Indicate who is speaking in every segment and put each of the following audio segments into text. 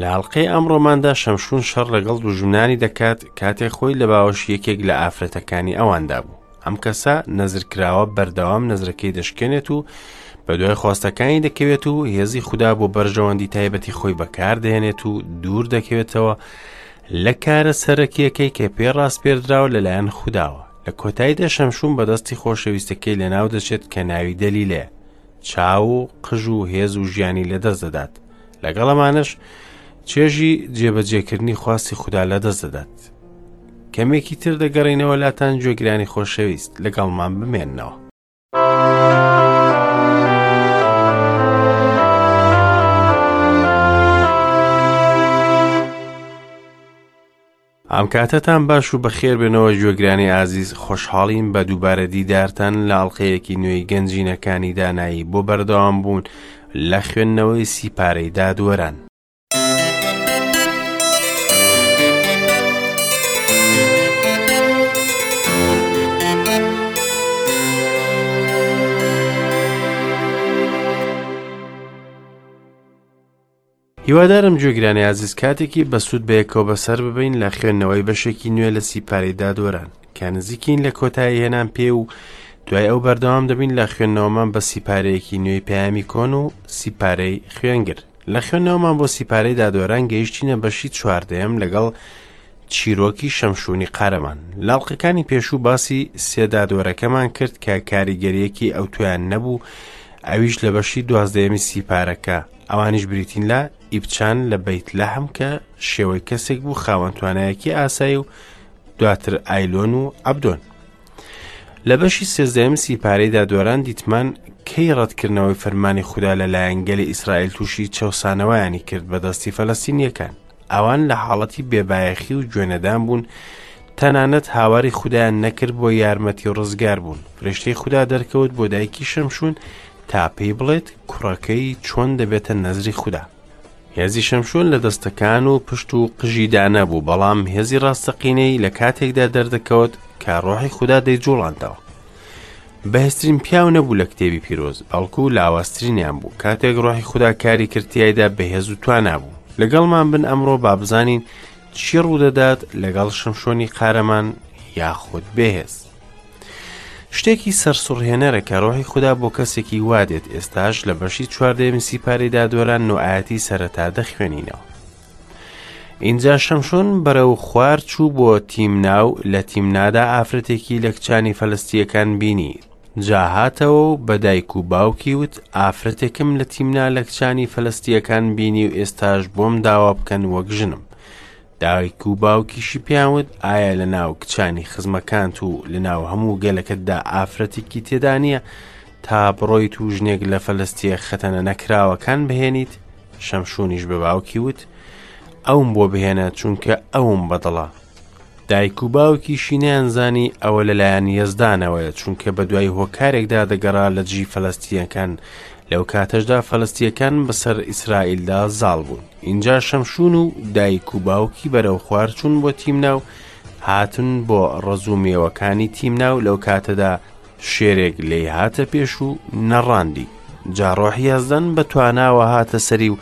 Speaker 1: لە ئەڵلقەی ئەمڕۆماندا شەمشون شەڕ لەگەڵ دوژمنانی دەکات کاتێک خۆی لە باوەش یەکێک لە ئافرەتەکانی ئەواندا بوو ئەم کەسە نەزرکراوە بەردەوام نەزرەکەی دەشکێنێت و بە دوای خواستەکانی دەکەوێت و هێزی خوددا بۆ بەرژەوەندی تایبەتی خۆی بەکاردێنێت و دوور دەکەوێتەوە لە کارە سەرەکیەکەی کە پێ ڕاستپێردراوە لەلایەن خودداوە لە کۆتاییدا شەمشون بەدەستی خۆشەویستەکەی لەناو دەچێت کە ناوی دەلیلەیە چاو، قژ و هێز و ژیانی لەدەست دەدات، لەگەڵ ئەمانەش چێژی جێبەجێکردنی خواستی خودا لەدەست دەدات. کەمێکی تر دەگەڕینەوە لاتان گوێگرانی خۆشەویست لەگەڵمان بمێنەوە. ئەم کاتەتان باش و بەخێر بێنەوە گوێگرانی ئازیز خۆشحاڵیم بە دووبارە دیدارتان لە ئەڵلقەیەکی نوێی گەنجینەکانی دانایی بۆ بەردەوام بوون لە خوێندنەوەی سیپارەی دادوەران. هیوادارم گوێگرانی ئازیز کاتێکی بەسوود بەیەکەوە بەسەر ببەین لە خوێندنەوەی بەشێکی نوێ لە سیپارەی دادوەران کە نزیکین لە کۆتایی هێنان پێ و دوای ئەو بەردەوام دەبین لە خوێندنەوەمان بە سیپارەیەکی نوێی پەیامی کۆن و سیپارەی خوێنگر لە خوێندنەوەمان بۆ سیپارەی دادوەران گەیشتینە بەشی چواردەیەم لەگەڵ چیرۆکی شەمشونی قارەمان لاڵقەکانی پێشوو باسی سێدادوەرەکەمان کرد کە کاریگەریەکی ئەو تویان نەبوو ئەویش لە بەشی دوازدەیەمی سیپارەکە ئەوانیش بریتین لە ئیبچان لە بەیت لەحم کە شێوەی کەسێک بوو خاوەن توانایەکی ئاسایی و دواتر ئایلۆن و عبدۆن لە بەشی سێزدەم سیپارەی دادوەران دیتمان کەی ڕەتکردنەوەی فەرمانی خوددا لە لایەنگەلی ئیسرائیل تووشی چەسانەوەیانی کرد بەدەستی فەلەستینیەکان ئەوان لە حاڵەتی بێبایەخی و گوێنەدان بوون تەنانەت هاواری خوددایان نەکرد بۆ یارمەتی و ڕزگار بوون فرشتەی خوددا دەرکەوت بۆ دایکی شەمشون تا پێی بڵێت کوڕەکەی چۆن دەبێتە نەزری خوددا هێزی شەمشون لە دەستەکان و پشت و قژیدا نەبوو بەڵام هێزی ڕاستەقینەی لە کاتێکدا دەردەکەوت کە ڕۆحی خوددا دەیجوڵاندەوە بەهێزترین پیاو نەبوو لە کتێبی پیرۆز بەڵکو و لاوازترینیان بوو کاتێک ڕۆحی خوددا کاری کرتیایدا بەهێز و توانا بوو لەگەڵمان بن ئەمڕۆ با بزانین چی ڕوودەدات لەگەڵ شمشۆنی قارەمان یاخود بەهێز شتێکی سەرسوڕهێنەرە کە ڕۆحی خوددا بۆ کەسێکی وادێت ئێستاش لە بەشی چواردەێمی سیپاری دادۆران نوعاەتی سەرەتا دەخوێنینەوە ئینجا شەمشون بەرەو خوار چوو بۆ تیمناو لە تیمنادا ئافرەتێکی لە کچانی فەلستیەکان بینی جا هاتەوە و بە دایک و باوکی وت ئافرەتێکم لە تیمنا لە کچانی فەلستیەکان بینی و ئێستاش بۆم داوا بکەن وەک ژنم دایک و باوکیشی پیاوت ئایا لە ناو کچانی خزمەکانت و لە ناو هەموو گەلەکەتدا ئافرەتێکی تێدا نییە تا بڕۆیت و ژنێک لە فەلستیە خەتەنە نەکراوەکان بهێنیت شەمشونیش بە باوکی وت ئەوم بۆ بهێنە چونکە ئەوم بەدڵە دایک و باوکیشی نیانزانی ئەوە لەلایەن یەزدانەوەیە چونکە بە دوای هۆکارێکدا دەگەڕا لە دژی فەلەستیەکان لەو کاتەشدا فەلستیەکان بەسەر ئیسرائیلدا زاڵ بوون اینجا شەمشون و دایک و باوکی بەرەو خوار چوون بۆ تیمنا و هاتن بۆ ڕزومیەوەکانی تیمنا و لەو کاتەدا شێرێک لێی هاتە پێش و نەڕاندی. جا ڕۆحی یەزدەن بە تواناوە هاتە سەری و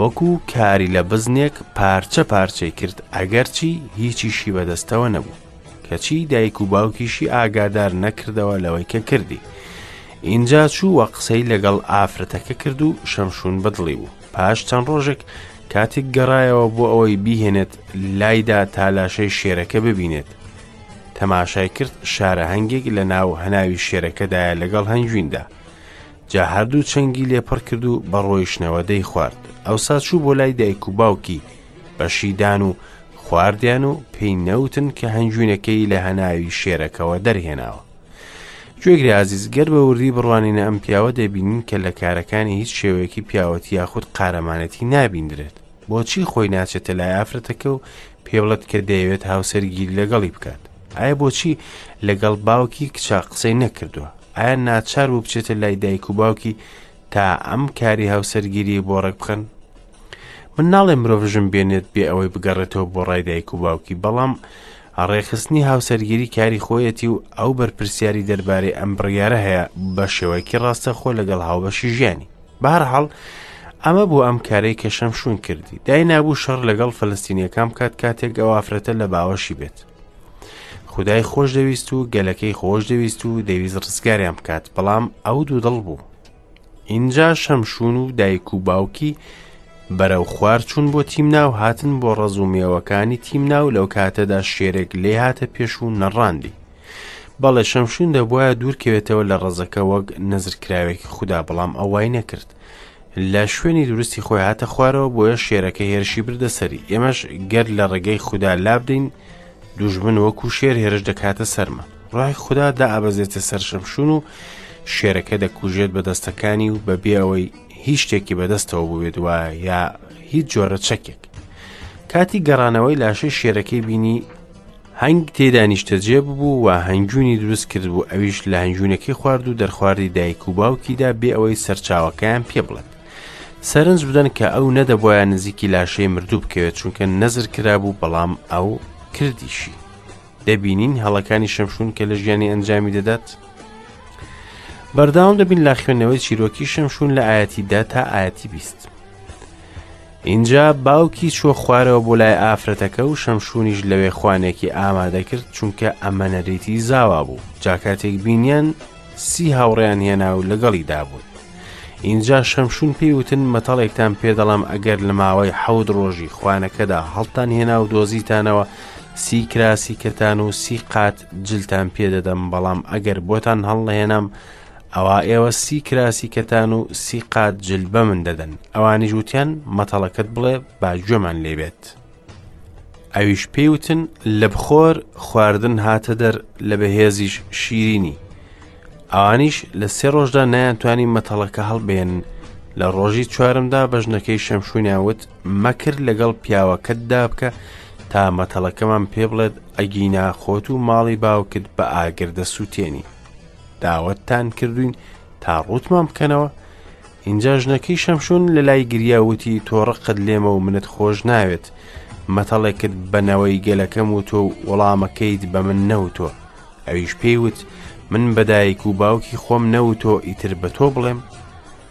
Speaker 1: وەکو کاری لە بزنێک پارچە پارچەی کرد ئەگەرچی هیچیشی بەدەستەوە نەبوو کەچی دایک و باوکیشی ئاگادار نەکردەوە لەوەی کە کردی. ئینجا چوو وە قسەی لەگەڵ ئافرەتەکە کرد و شەمشون بەدڵی بوو پاش چەند ڕۆژێک کاتێک گەڕایەوە بۆ ئەوەی بیهێنێت لایدا تالاشەی شێرەکە ببینێت تەماشای کرد شارە هەنگێک لە ناو هەناوی شێرەکەدایە لەگەڵ هەنگویندا جا هەردوو چەنگی لێ پڕ کرد و بە ڕۆیشتنەوە دەی خوارد ئەوسا چوو بۆ لای دایک و باوکی بەشیدان و خواردیان و پێی نەوتن کە هەنگوینەکەی لە هەناوی شێرەکەەوە دەرهێناوە گوێگری عزیز گەر بە وردی بڕوانینە ئەم پیاوە دەبینین کە لە کارەکانی هیچ شێوەیەکی پیاوەتی یاخود قارەمانەتی نابیندرێت بۆچی خۆی ناچێتە لای ئافرەتەکە و پێ بڵێت کە دەیەوێت هاوسەرگیری لەگەڵی بکات؟ ئایا بۆچی لەگەڵ باوکی کچە قسەی نەکردووە؟ ئایا ناچار بوو بچێتە لای دایک و باوکی تا ئەم کاری هاوسەرگیری بۆ ڕێک بخەن؟ من ناڵێ مرۆڤ ژن بێنێت بێ ئەوەی بگەڕێتەوە بۆ ڕای دایک و باوکی بەڵام ڕێخستنی هاوسەرگیری کاری خۆیەتی و ئەو بەرپرسیاری دەربارەی ئەم بڕیارە هەیە بە شێوەیەکی ڕاستەخۆ لەگەڵ هاوبەشی ژیانی بەهەرحاڵ ئەمە بوو ئەم کارەی کە شەمشون کردی دای نابوو شەڕ لەگەڵ فلستینیەکان بکات کاتێک ئەو ئافرەتە لە باوەشی بێت خدای خۆش دەویست و گەلەکەی خۆش دەویست و دەویست ڕزگاریان بکات بەڵام ئەو دوو دڵ بوو اینجا شەمشون و دایک و باوکی بەرەو خوار چوون بۆ تیمنا و هاتن بۆ ڕەزومیەوەکانی تیمنا و لەو کاتەدا شێرێک لێ هاتە پێش و نەڕاندی بەڵێ، شەمشون دەبوایە دوورکەوێتەوە لە ڕەزەکە وەک نەزرکراوێکی خودا، بەڵام ئەو وای نەکرد. لە شوێنی دروستی خۆی هاتە خوارەوە بۆیە شێرەکە هێرشی بردە سەری ئێمەش گەر لە ڕێگەی خودا لابدەین دوژمن وەکو شێر هێرش دەکاتە سەرمان ڕای خوددا دابەزێتە سەر شەمشون و شێرەکە دەکوژێت بە دەستەکانی و بەبێ ئەوەی هیچ شتێکی بەدەستەوە بوێت وە یا هیچ جۆرە چەکێک کاتی گەڕانەوەی لاشەی شێرەکەی بینی هەنگ تێدا نیشتەجێ ببوو و هەنگوینی دروست کرد بوو ئەویش لە هەنگوینەکەی خوارد و دەرخواردی دایک و باوکیدا بێ ئەوەی سەرچاوەکەیان پێ بڵێت سەرنج بدەن کە ئەو نەدەبواە نزیکی لاشەی مردوو بکەوێت چونکە نەزر کرابوو بەڵام ئەو کردیشی دەبینین هەڵەکانی شەمشون کە لە ژیانی ئەنجامی دەدات بەرداوام دەبین لە خوێندنەوەی چیرۆکی شەمشون لە ئاەتی دا تا ئاەتی بیست. ئینجا باوکی چووە خوارەوە بۆ لای ئافرەتەکە و شەمشونیش لەوێ خوانێکی ئامادە کرد چونکە ئەمە نەریتی زاوا بوو جاکاتێک بینیان سی هاوڕێیان هێنا و لەگەڵی دابوون ئینجا شەمشون پێیوتن مەتەڵێکتان پێ دەڵم ئەگەر لە ماوەی حەود ڕۆژی خوانەکەدا هەڵتان هێنا و دۆزیتانەوە سی کراسی کەتان و سی قات جلتان پێدەدەم بەڵام ئەگەر بۆتان هەڵنەهێنام ئەوا ئێوە سی کراسی کەتان و سی قات جل بە من دەدەن ئەوانیش وتیان مەتەڵەکەت بڵێ با گوێمان لێ بێت ئەویش پێیوتن لە بخۆر خواردن هاتە دەر لە بەهێزیش شیرینی ئەوانیش لە سێ ڕۆژدا نایانتوانی مەتەڵەکە هەڵبێن لە ڕۆژی چوارمدا بەژنەکەی شەمشوونیاوت مەکرد لەگەڵ پیاوەکەتدا بکە تا مەتەڵەکەمان پێ بڵێت ئەگینا خۆت و ماڵی باوکت بە ئاگر دەسووتێنی داوەتتان کردوین تا ڕووتمان بکەنەوە ئینجا ژنەکەی شەمشون لە لای گریاوتی تۆڕقت لێمە و منت خۆش ناوێت مەتەڵێکت بەنەوەی گەلەکەم و تۆ وەڵامەکەیت بە من نەوتۆ ئەویش پێیوت من بەدایک و باوکی خۆم نەوتۆ ئیتر بە تۆ بڵێم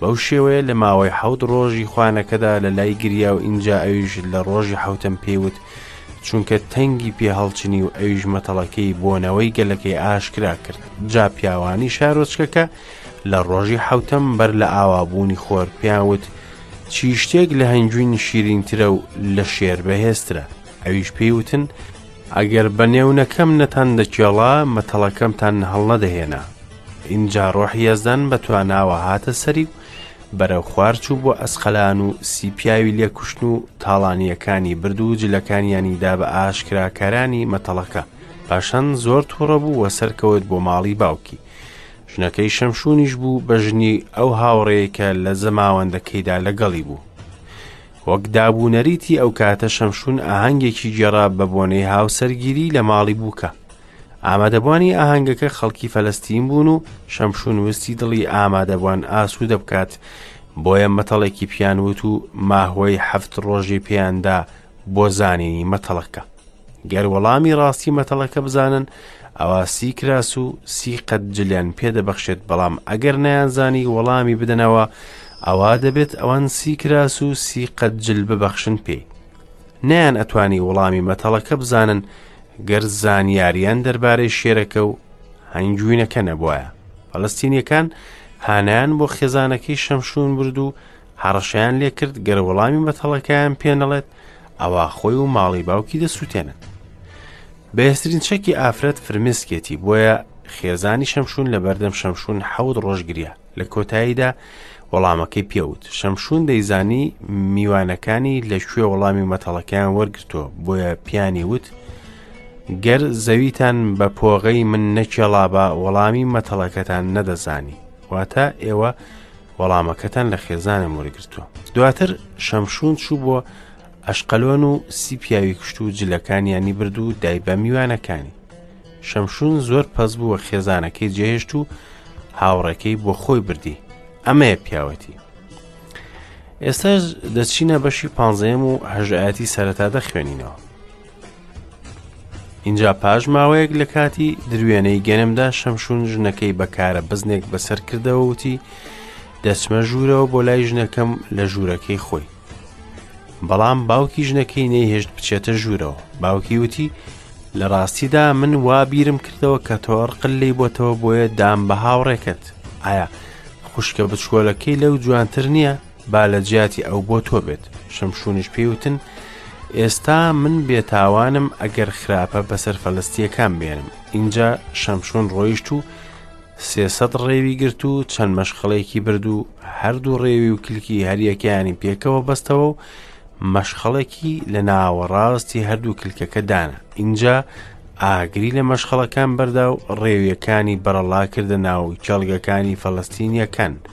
Speaker 1: بەو شێوەیە لە ماوەی حەوت ڕۆژی خوانەکەدا لە لای گریا و ئینجا ئەویش لە ڕۆژی حوتم پێیوت چونکە تەنگی پێ هەڵچنی و ئەویش مەتەڵەکەی بۆنەوەی گەلەکەی ئاشکرا کرد جا پیاوانی شارۆچکەکە لە ڕۆژی حوتم بەر لە ئاوابوونی خۆر پیاوت چی شتێک لە هەنگوین شیرینترە و لە شێر بەهێزترە ئەویش پێی وتن، ئەگەر بە نێونەکەم نەتاندەکێڵا، مەتەڵەکەمتان هەڵنەدەهێنا. ئینجا ڕۆحی یەزدان بە تواناوە هاتە سەری و بەرەو خوار چوو بۆ ئەسقەلان و سی پیاوی لێ کوشتن و تاڵانییەکانی برد و جلەکانیانی دا بە ئاشکراکارانی مەتەڵەکە. پاشان زۆر تووڕە بوو و سەرکەوت بۆ ماڵی باوکی. ژنەکەی شەمشونیش بوو بە ژنی ئەو هاوڕێیە کە لە زەماوەندەکەیدا لەگەڵی بوو. وەک داب و نەریتی ئەو کاتە شەمشون ئاهەنگێکی گێڕا بە بۆنەی هاوسەرگیری لە ماڵی بووکە ئامادەبوانی ئاهەنگەکە خەڵکی فەلستین بوون و شەمشون وستی دڵی ئامادەبوان ئاسوودە بکات بۆیە مەتەڵێکی پیانوت و ماهوەی هەفت ڕۆژی پێیاندا بۆ زانینی مەتەڵەکە گەر وەڵامی ڕاستی مەتەڵەکە بزانن ئەوا سی کراس و سی قەت جلیان پێ دەبەخشێت بەڵام ئەگەر نەیانزانی وەڵامی بدەنەوە ئەوا دەبێت ئەوان سی کراس و سی قەت جل ببەخشن پێی نیان ئەتوانی وەڵامی مەتەڵەکە بزانن گەر زانیاریان دەربارەی شێرەکە و هەنگوینەکە نەبواە فەلستینیەکان هانیان بۆ خێزانەکەی شەمشون برد و هەڕەشیان لێکرد گەر وەڵامی مەتەڵەکەیان پێنەڵێت ئەوا خۆی و ماڵی باوکی دەسووتێنن بەهێزترین چەکی ئافرەت فرمسکێتی بۆیە خێزانی شەمشون لە بەردەم شەمشون حەوت ڕۆژگرە لە کۆتاییدا وەڵامەکەی پێوت شەمشون دەیزانی میوانەکانی لە کوێ وەڵامی مەتەڵەکەیان وەرگتووە بۆیە پیانی وت گەر زەویتان بە پۆغەی من نەکێڵابا وەڵامی مەتەڵەکەتان نەدەزانی واتە ئێوە وەڵامەکەتان لە خێزانم وەرگرتووە دواتر شەمشون چوو بۆ ئەشقەلۆن و سی پیاوی کوشت و جلەکانیانی برد و دای بە میوانەکانی شەمشون زۆر پەس بووە خێزانەکەی جێهێشت و هاوڕێکەی بۆ خۆی بردی ئەمەیە پیاوەتی ئێستاش دەچینە بەشی پانزەیەم و هەژایەتی سەرەتا دەخوێنینەوە ئینجا پاش ماوەیەک لە کاتی دروێنەی گەنمدا شەمشون ژنەکەی بەکارە بزنێک بەسەر کردەوەوتی دەچمە ژوورەوە بۆ لای ژنەکەم لە ژوورەکەی خۆی بەڵام باوکی ژنەکەی نەیهێشت بچێتە ژوورەوە باوکی وتی لە ڕاستیدا من وا بیرم کردەوە کە تۆڕ قللی بۆتەوە بۆیە دام بە هاوڕێکەت ئایا خوشکە بچکۆلەکەی لەو جوانتر نییە؟ با لە جیاتی ئەو بۆ تۆ بێت. شەمشونیش پێی وتن، ئێستا من بێتاوانم ئەگەر خراپە بەسەر فەلەستییەکان بێنم. ئینجا شەمشون ڕۆیشت و سێسەد ڕێوی گرت و چەند مەشخەڵێکی برد و هەردوو ڕێوی و کلکی هەریەکەیانی پێکەوە بەستەوە و مەشخەڵێکی لە ناوەڕاستی هەردوو کلکەکە دانا. ئینجا ئاگری لە مەشخەڵەکان بەردا و ڕێویەکانی بەڕەڵا کردە ناو کێڵگەکانی فەلەستینیەکان.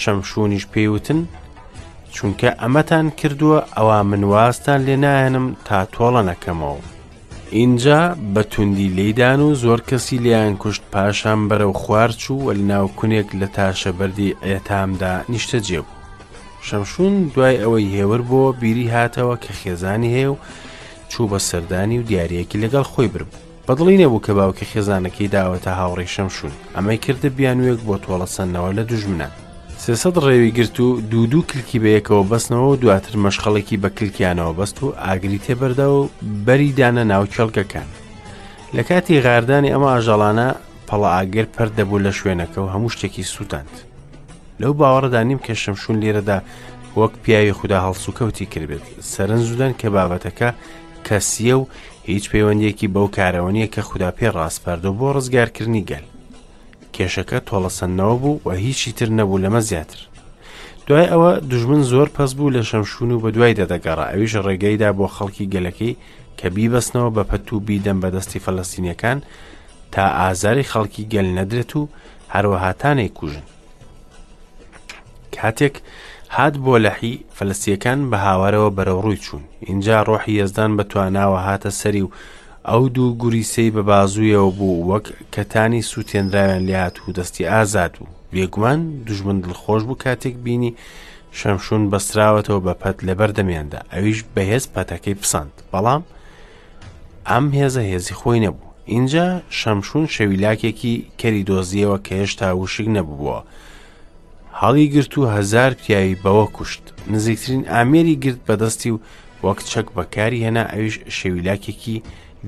Speaker 1: شەمشونیش پێی وتن چونکە ئەمەتان کردووە ئەوا من وازتان لێ نایەنم تا تۆڵە نەکەمەوە ئینجا بە توندی لێدان و زۆر کەسی لێیان کوشت پاشان بەرەو خوار چوو و لەناو کونێک لە تاشە بەردی ئێتامدا نیشتەجێ بوو شەمشون دوای ئەوەی هێور بۆ بیری هاتەوە کە خێزانی هەیە و چوو بە سەردانی و دیارەکی لەگەڵ خۆی بربوو بەدڵی نەبوو کە باوکی خێزانەکەی داوەتە هاوڕێی شەمشون، ئەمەی کردە بیانوویەک بۆ تۆڵە سەندنەوە لە دوژمنان. سێ سەد ڕێوی گرت و دوو دوو کلکی بە یەکەوە بەستنەوە و دواتر مەشخەڵێکی بە کلکیانەوە بەست و ئاگری تێبەردا و بەری دانە ناو کێڵگەکان. لە کاتی غاردانی ئەم ئاژەڵانە پەڵە ئاگر پەر دەبوو لە شوێنەکە و هەموو شتێکی سووتاند. لەو باوەڕدا نیم کە شەمشون لێرەدا وەک پیاوی خوددا هەڵسوکەوتی کردبێت سەرنج دەدەن کە بابەتەکە کەسیە و هیچ پەیوەندیەکی بەو کارەوە نیە کە خودا پێ ڕاسپاردوە بۆ ڕزگارکردنی گەل. کێشەکە تۆڵەسەندنەوە بوو و هیچی تر نەبوو لەمە زیاتر. دوای ئەوە دوژمن زۆر پەس بوو لە شەمشون و بەدوای دەدەگەڕا ئەویش ڕێگەیدا بۆ خەڵکی گەلەکەی کە بیبەستنەوە بە پەت و بیدەم بەدەستی فەلەستینیەکان تا ئازاری خەڵکی گەل نەدرێت و هەروەهاتانێک کوژن. کاتێک هات بۆ لەحی فەلستیەکان بە هاوارەوە بەرەو ڕووی چوون اینجا ڕۆحی یەزدان بە تواناوە هاتە سەری و ئەو دوو گوریسەی بە بازوویەوە بوو وەک کەتانی سووتێنراویان لێهات و دەستی ئازاد بوو بێگومان دژمن دڵخۆش بوو کاتێک بینی شەمشون بەستراوەتەوە بە پەت لەبەر دەمیاندا ئەویش بەهێز پەتەکەی پسند بەڵام ئەم هێزە هێزی خۆی نەبوو ئینجا شەمشون شەویلاکێکی کەری دۆزیەوە کە هێشتا وشک نەبووە هەڵی گرت و هەزار پیاوی بەوە کوشت نزیکترین ئامێری گرت بەدەستی و وەک چەک بەکاری هێنا ئەویش شەویلاکێکی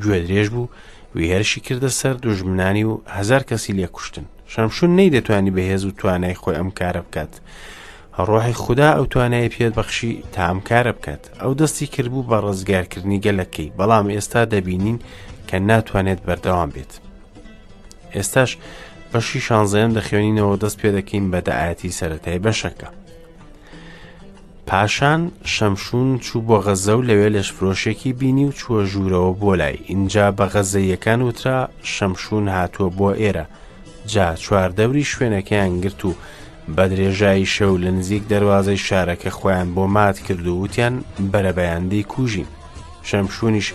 Speaker 1: گوێدرێژ بوو وێهرشی کردە سەر دوژمنانی و هزار کەسی لێکوشتن شەمشون نەی دەتوانی بەهێز و توانای خۆی ئەم کارە بکات ڕۆحی خودا ئەو توانای پێت بەخشی تا ئەم کارە بکات ئەو دەستی کردبوو بە ڕزگارکردنی گەلەکەی بەڵام ئێستا دەبینین کە ناتوانێت بەردەوام بێت ئێستاش بەشی شانزەیەم دەخوێنینەوە دەست پێ دەکەین بە دەعاەتی سەتای بەشەکە پاشان شەمشون چوو بۆ غەزە و لەوێ لەش فرۆشێکی بینی و چووە ژوورەوە بۆ لای اینجا بە غەزەیەکان وترا شەمشون هاتووە بۆ ئێرە جا چواردەوری شوێنەکەیان گرت و بە درێژایی شەو لە نزیک دەروازەی شارەکە خۆیان بۆ مات کرد و وتیان بەرەبەیان دەی کوژین شەمشونیش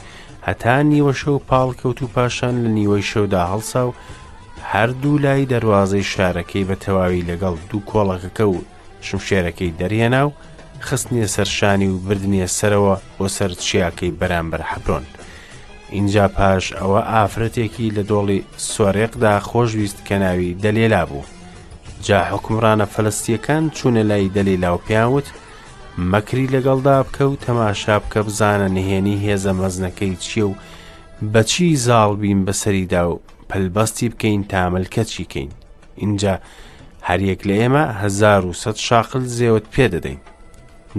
Speaker 1: هەتا نیوە شەو پاڵکەوت و پاشان لە نیوەی شەودا هەڵسا و هەردوو لای دەروازەی شارەکەی بە تەواوی لەگەڵ دوو کۆڵەکەکە و شمشێرەکەی دەرهێنا و خستنیە سەرشانی و بردنیە سەرەوە بۆ سەر چیاکەی بەرامبەر حەپرۆن. اینجا پاش ئەوە ئافرەتێکی لە دۆڵی سۆرێقدا خۆشویست کە ناوی دەلێلا بوو. جا حوکمڕانە فەلەستییەکان چوونە لای دەلیلا و پێیان وت، مەکری لەگەڵدا بکە و تەماشا بکە بزانە نهێنی هێزە مەزنەکەی چییە و بە چی زاڵ بین بەسەریدا و پەلبەستی بکەین تا ملکەچی کەین، ئینجا هەر یەک لە ئێمە هەزار و سەد شاقل زێوت پێ دەدەین.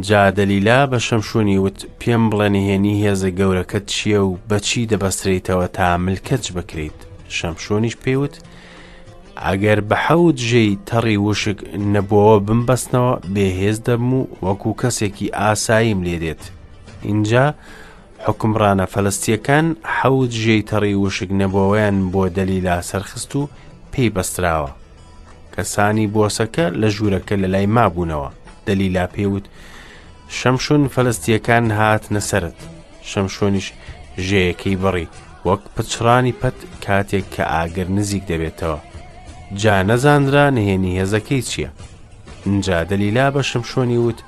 Speaker 1: جا دەلیلا بە شەمشونی وت، پێم بڵێ نهێنی هێزە گەورەکەت چییە و بە چی دەبەسترێیتەوە تا ملکەچ بکرێیت؟ شەمشونیش پێی وت، ئەگەر بە حەوت ژێی تەڕی وشک نەبووەوە بمبەستنەوە بێهێز دەبم و وەکو کەسێکی ئاساییم لێ دێت اینجا حکمڕانە فەلستیەکان حەوت ژێی تەڕی وشک نەبووەوەیان بۆ دەلیلا سەرخست و پێی بەستراوە کەسانی بۆسەکە لە ژوورەکە لە لای مابوونەوە دەلیلا پێوت شەمشون فەلستیەکان هاتنە سرت شەمشۆنیش ژێیەکەی بڕی وەک پچڕانی پەت کاتێک کە ئاگر نزیک دەبێتەوە. جا نەزانرا نهێنی هێزەکەی چییە. ئینجا دەلیلا بە شەمشۆنی وت،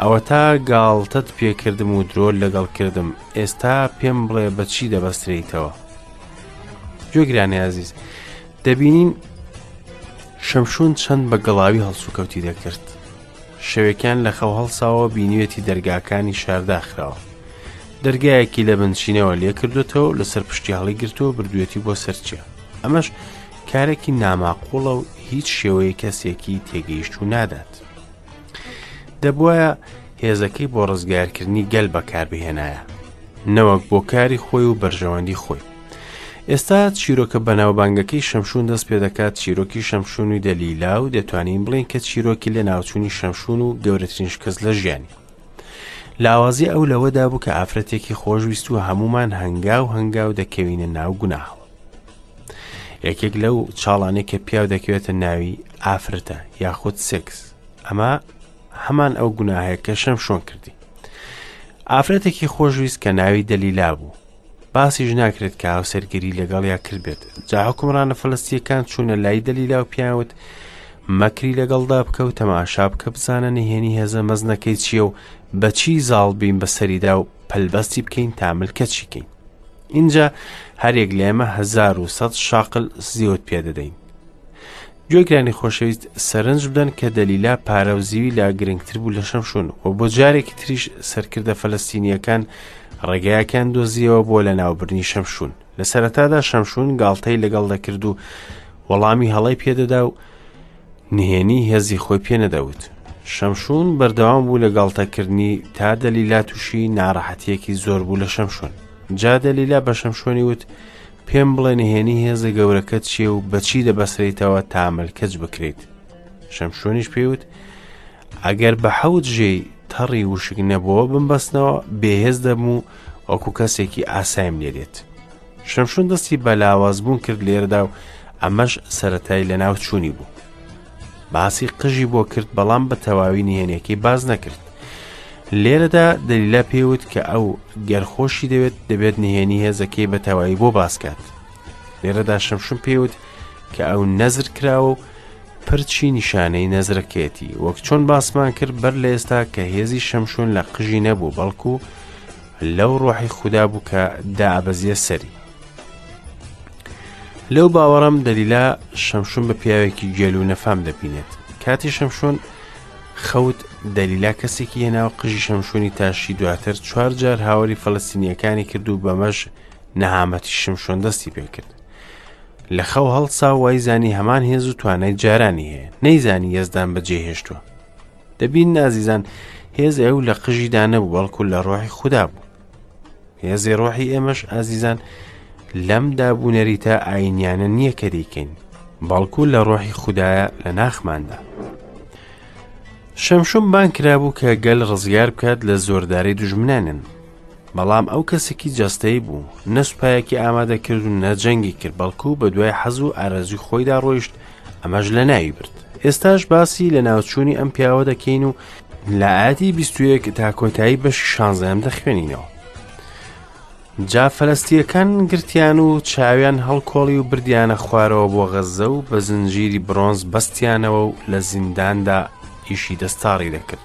Speaker 1: ئەوەتا گاڵتەت پێکردم و درۆت لەگەڵ کردم، ئێستا پێم بڵێ بە چی دەبەسترێیتەوە؟ گوێگرانی ئازیز، دەبینین شەمشون چەند بە گەڵاوی هەڵسوکەوتی دەکرد. شەوێکیان لە خەو هەڵساوە بینیوێتی دەرگاکانی شار داخراوە دەرگایەکی لە بنچینەوە لێکردوێتەوە و لەسەر پشتی هەڵی گرتووە بردوێتی بۆ سەرچیە ئەمەش کارێکی ناماقۆڵە و هیچ شێوەیە کەسێکی تێگەیشت و نادات دەبواە هێزەکەی بۆ ڕزگارکردنی گەل بەکاربهێنایە نەوەک بۆ کاری خۆی و بەرژەوەندی خۆی ئێستا چیرۆکە بەناوبانگەکەی شەمشون دەست پێ دەکات چیرۆکی شەمشون و دەلیلا و دەتوانین بڵین کە چیرۆکی لە ناوچوونی شەمشون و گەورەترین شکست لە ژیانی لاوازی ئەو لەوەدا بوو کە ئافرەتێکی خۆشویست و هەمومان هەنگاو هەنگاو دەکەوینە ناو گوناهەوە یەکێک لەو چاڵانێک کە پیاو دەکەوێتە ناوی ئافرەتە یاخود سکس ئەمە هەمان ئەو گوناهەیە کە شەم شۆن کردی ئافرەتێکی خۆشویست کە ناوی دەلیلا بوو باسیش ناکرێت کە هاوسەرگیری لەگەڵیا کردبێت جا حکومڕانە فلستیەکان چوونە لای دەلیلا و پیاوت مەکری لەگەڵدا بکە و تەماشا بکە بزانە نهێنی هێزە مەزنەکەی چییە و بەچی زاڵ بین بە سەریدا و پەلبەستی بکەین تا ملکەچیکەین اینجا هەرێک لێمە 1970 شاقل زیوت پێدەدەین گوێگرانی خۆشەویست سەرنج بدەن کە دەلیلا پارە و زیوی لا گرنگتر بوو لە شەمشون و بۆ جارێکی تریش سەرکردە فەلستینیەکان ڕێگایەکان دۆزیەوە بۆ لە ناوبرنی شەمشون لە سەرەتادا شەمشون گاڵتەی لەگەڵ دەکرد و وەڵامی هەڵی پێدەدا و نهێنی هێزی خۆی پێ نەدەوت شەمشون بەردەوام بوو لە گاڵتەکردنی تا دەلیلا تووشی ناڕەحەتیەکی زۆر بوو لە شەمشون جا دەلیلا بە شەمشۆنی وت پێم بڵێ نهێنی هێزە گەورەکە چیە و بەچی دەبەسریتەوە تامل کەچ بکرێت شەمشۆنیش پێوت ئەگەر بە حەوت ژێی تەڕی وشک نەبووە بمبەستنەوە بێهێز دەبم و وەکو کەسێکی ئاسایم لێدێت شەمشون دەستی بەلاوازبوون کرد لێرەدا و ئەمەش سەتای لە ناو چوونی بوو باسی قژی بۆ کرد بەڵام بە تەواوی نهێنیەکەی باز نەکرد لێرەدا دەلیلا پێوت کە ئەو گەر خۆشی دەوێت دەبێت نهێنی هێزەکەی بە تەواوی بۆ باسکات لێرەدا شەمشم پێوت کە ئەو نەزر کراوە و پرچی نیشانەی نەزرەکەیەتی وەک چۆن باسمان کرد بەر لە ئێستا کە هێزی شەمشون لە قژی نەبوو بەڵکو لەو ڕۆحی خودا بوو کە دائەبەزییە سەری. لەو باوەڕەم دەلیلا شەمشون بە پیاوێکی گێل و نەفام دەبینێت کاتی شەمشون خەوت دەلیلا کەسێکی هێناوە قژی شەمشونی تاشی دواتر چوار جار هاوری فەلستینیەکانی کرد و بەمەش نەهامەتی شمشۆن دەستی پێکرد لە خەو هەڵسا وای زانی هەمان هێز و توانای جارانی هەیە نەیزانی یەزدان بەجێ هێشتووە دەبینن ئازیزان هێز ئێو لە قژیدا نەبوو بەڵکو لە ڕۆحی خوددا بوو هێزی ڕۆحی ئێمەش ئازیزان لەم دابوونەری تا ئاینیانە نییە کە دەیکەین بەڵکو لە ڕۆحی خوددایە لە ناخماندا شەمشم بان کرابوو کە گەل ڕزگار بکات لە زۆرداری دژمنانن بەڵام ئەو کەسێکی جەستەیی بوو، نە سوپایەکی ئامادە کرد و نە جەنگی کرد، بەڵکو بە دوای حەز و ئارەزووی خۆیدا ڕۆیشت، ئەمەش لە ناوی برد. ئێستاش باسی لە ناوچوونی ئەم پیاوە دەکەین و لە ئاەتی بیست و یەک تا کۆتایی بەشی شانزەیەم دەخوێنینەوە. جا فەلەستییەکان گرتیان و چاویان هەڵکۆڵی و بردیانە خوارەوە بۆ غەززە و بە زنجیری برۆنز بەستیانەوە و لە زینداندا ئیشی دەستاڕی دەکرد.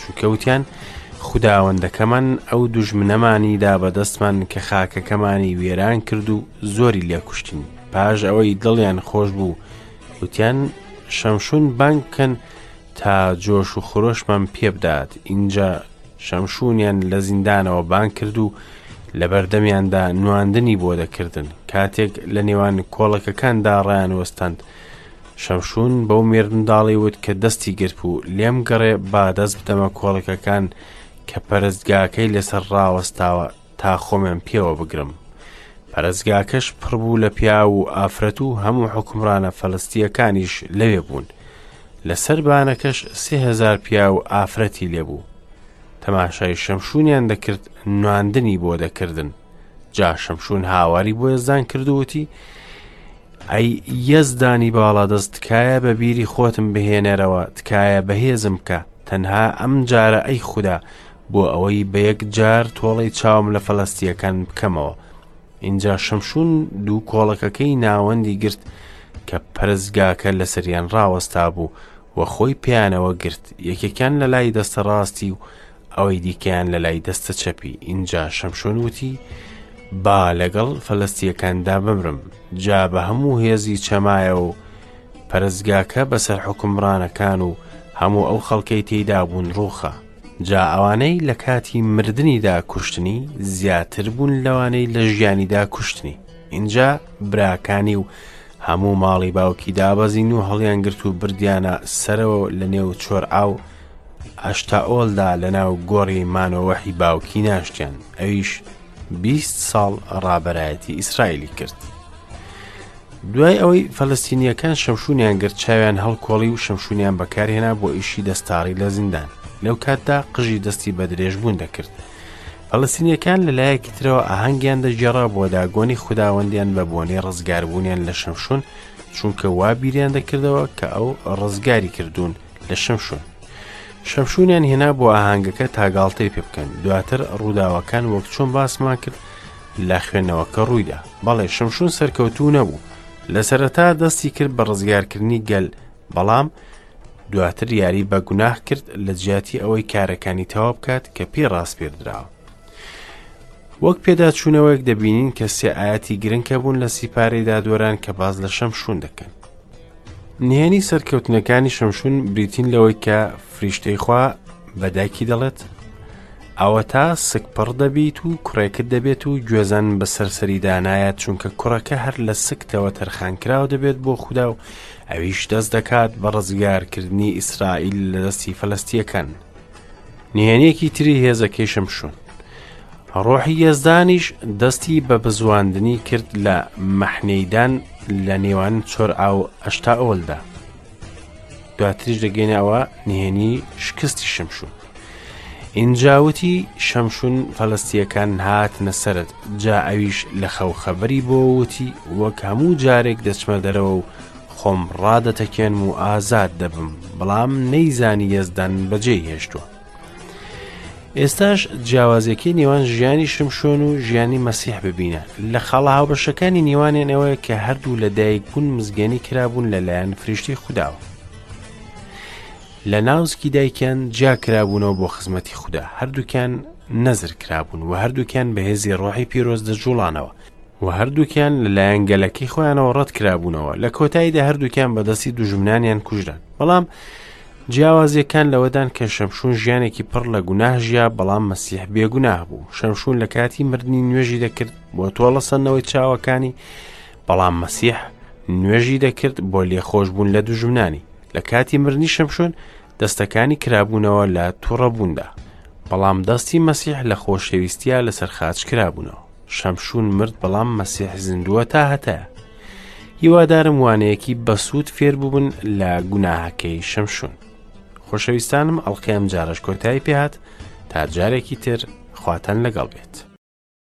Speaker 1: چونکە وتیان، خوداوەندەکەمان ئەو دوژمنەمانی دا بەدەستمان کە خاکەکەمانی وێران کرد و زۆری لێکوشتین پاش ئەوەی دڵیان خۆش بوو وتیان شەمشون بانگ بکەن تا جۆش و خۆشمان پێبدات اینجا شەمشونیان لە زیندانەوە بان کرد و لە بەردەمیاندا نواندنی بۆ دەکردن کاتێک لە نێوان کۆڵەکەکاندا ڕیان وەستند شەمشوون بەو مێرمنداڵی وت کە دەستی گرت بوو لێم گەڕێ با دەست بدەمە کۆڵەکەکان کە پەرستگاکەی لەسەر ڕاوەستاوە تا خۆمیان پێوە بگرم پەرستگاکەش پڕبوو لە پیاو و ئافرەت و هەموو حکومڕانە فەلستیەکانیش لەوێ بوون لەسەر بانەکەش سهزار پیا و ئافرەتی لێبوو تەماشای شەمشونیان دەکرد نواندنی بۆ دەکردن جا شەمشون هاواری بۆ یزدان کردووتی ئەی یەزدانی باڵادەست تکایە بە بیری خۆتم بهێنەرەوە تکایە بەهێزم بکە تەنها ئەم جارە ئەی خودا بۆ ئەوەی بە یەک جار تۆڵەی چاوم لە فەلەستییەکان بکەمەوە ئینجا شەمشون دوو کۆڵەکەکەی ناوەندی گرت کە پەرستگاکە لەسەریان ڕاوەستا بوو و خۆی پیانەوە گرت یەکێکیان لە لای دەستە ڕاستی و ئەوەی دیکەیان لە لای دەستە چەپی ئینجا شەمشۆن وتی با لەگەڵ فەلەستیەکاندا بمرم جا بە هەموو هێزی چەمایە و پەرستگاکە بەسەر حکمڕانەکان و هەموو ئەو خەڵکەی تێدا بوون ڕووخە جا ئەوانەی لە کاتی مردنیدا کوشتنی زیاتر بوون لەوانەی لە ژیانیدا کوشتنی اینجا براکانی و هەموو ماڵی باوکی دابەزین و هەڵیان گرت و بردیانە سەرەوە لە نێو چۆر ئاو ئەشتائۆلدا لەناو گۆڕی مانۆوەحی باوکی ناشتیان ئەویش بیست ساڵ ڕابەرایەتی ئیسرائیلی کرد دوای ئەوەی فەلستینیەکان شەمشونیان گرت چاویان هەڵکۆڵی و شەمشونیان بەکارهێنا بۆ ئیشی دەستاری لە زیندان لەو کاتدا قژی دەستی بە درێژبوون دەکرد فەلستینیەکان لە لایەکی ترەوە ئاهەنگیان دەگێڕا بۆ داگۆنی خودداوەندیان بە بۆنەی ڕزگاربوونیان لە شەمشون چونکە وا بیریان دەکردەوە کە ئەو ڕزگاری کردوون لە شەمشون شەمشونیان هێنا بۆ ئاهنگەکە تا گاڵتەی پێ بکەن دواتر ڕووداوەکان وەک چۆن باسمان کرد لە خوێندنەوەکە ڕوویدا بەڵێ شەمشون سەرکەوتوو نەبوو لە سەرەتا دەستی کرد بە ڕزگارکردنی گەل بەڵام دواتر یاری بە گوناه کرد لە جیاتی ئەوەی کارەکانی تەوا بکات کە پێ ڕاستپێردراوە وەک پێداچوونەوەیەک دەبینین کە سێ ئاەتی گرنکە بوون لە سیپارەی دادوەران کە باز لە شەمشون دەکەن نهێنی سەرکەوتنەکانی شەمشون بریتین لەوەی کە فریشتەی خوا بە دایکی دەڵێت ئەوە تا سکپڕ دەبیت و کوڕێکت دەبێت و گوێزان بە سەرسەری دانایەت چونکە کوڕەکە هەر لە سکتەوە تەرخانکراوە دەبێت بۆ خوددا و ئەویش دەست دەکات بە ڕزگارکردنی ئیسرائیل لە دەستی فەلستیەکان نهێنیەکی تری هێزەکەیشم شون ڕۆحی یەزدانیش دەستی بە بزواندنی کرد لە مەحنەیدان لە نێوان چۆر ئاو ئەشتا ئەوەلدا دواتریش دەگەینە ئەوە نهێنی شکستی شمشون ئینجاوتی شەمشون فەلستیەکان هاتنە سرت جا ئەویش لە خەو خەبەری بۆ وتی وەک هەموو جارێک دەچمە دەرەوە و خۆم ڕادەتەکێنم و ئازاد دەبم بەڵام نەیزانی یەزدان بەجێی هێشتووە ئێستاش جیاوازەکەی نێوان ژیانی شمشۆن و ژیانی مەسیح ببینە لە خاڵە هاوبەشەکانی نێوانیان ئەوەیە کە هەردوو لە دایک بوون مزگەنی کرابوون لەلایەن فریشتی خودداوە لە ناوزکی دایکیان جیا کرابوونەوە بۆ خزمەتی خوددا هەردووکیان نەزر کرابوون و هەردووکیان بەهێزی ڕۆحی پیرۆز دەجوڵانەوە و هەردووکیان لە لایەن گەلەکەی خۆیانەوە ڕەت کرابوونەوە لە کۆتاییدا هەردووکیان بەدەستی دوژمنانیان کوژران بەڵام جیاوازیەکان لەوەدان کە شەمشون ژیانێکی پڕ لە گوناه ژیا بەڵام مەسیح بێگوناه بوو شەمشون لە کاتی مردنی نوێژی دەکرد بۆ تۆڵەسەندنەوەی چاوەکانی بەڵام مەسیح نوێژی دەکرد بۆ لێخۆشببوون لە دوژمنانی لە کاتی مردنی شەمشون دەستەکانی کرابوونەوە لە توڕەبووندا. بەڵام دەستی مەسیح لە خۆشەویستیا لەسەر خاچ کرابوونەوە. شەمشون مرد بەڵام مەسیح زیندووە تا هەتایە. هیوادارم وانەیەکی بەسوود فێر بوون لە گوناهەکەی شەمشون. خۆشەویستانم ئەڵلقەیەم جارەش کۆتایی پێهات تا جارێکی تر خواتان لەگەڵ بێت.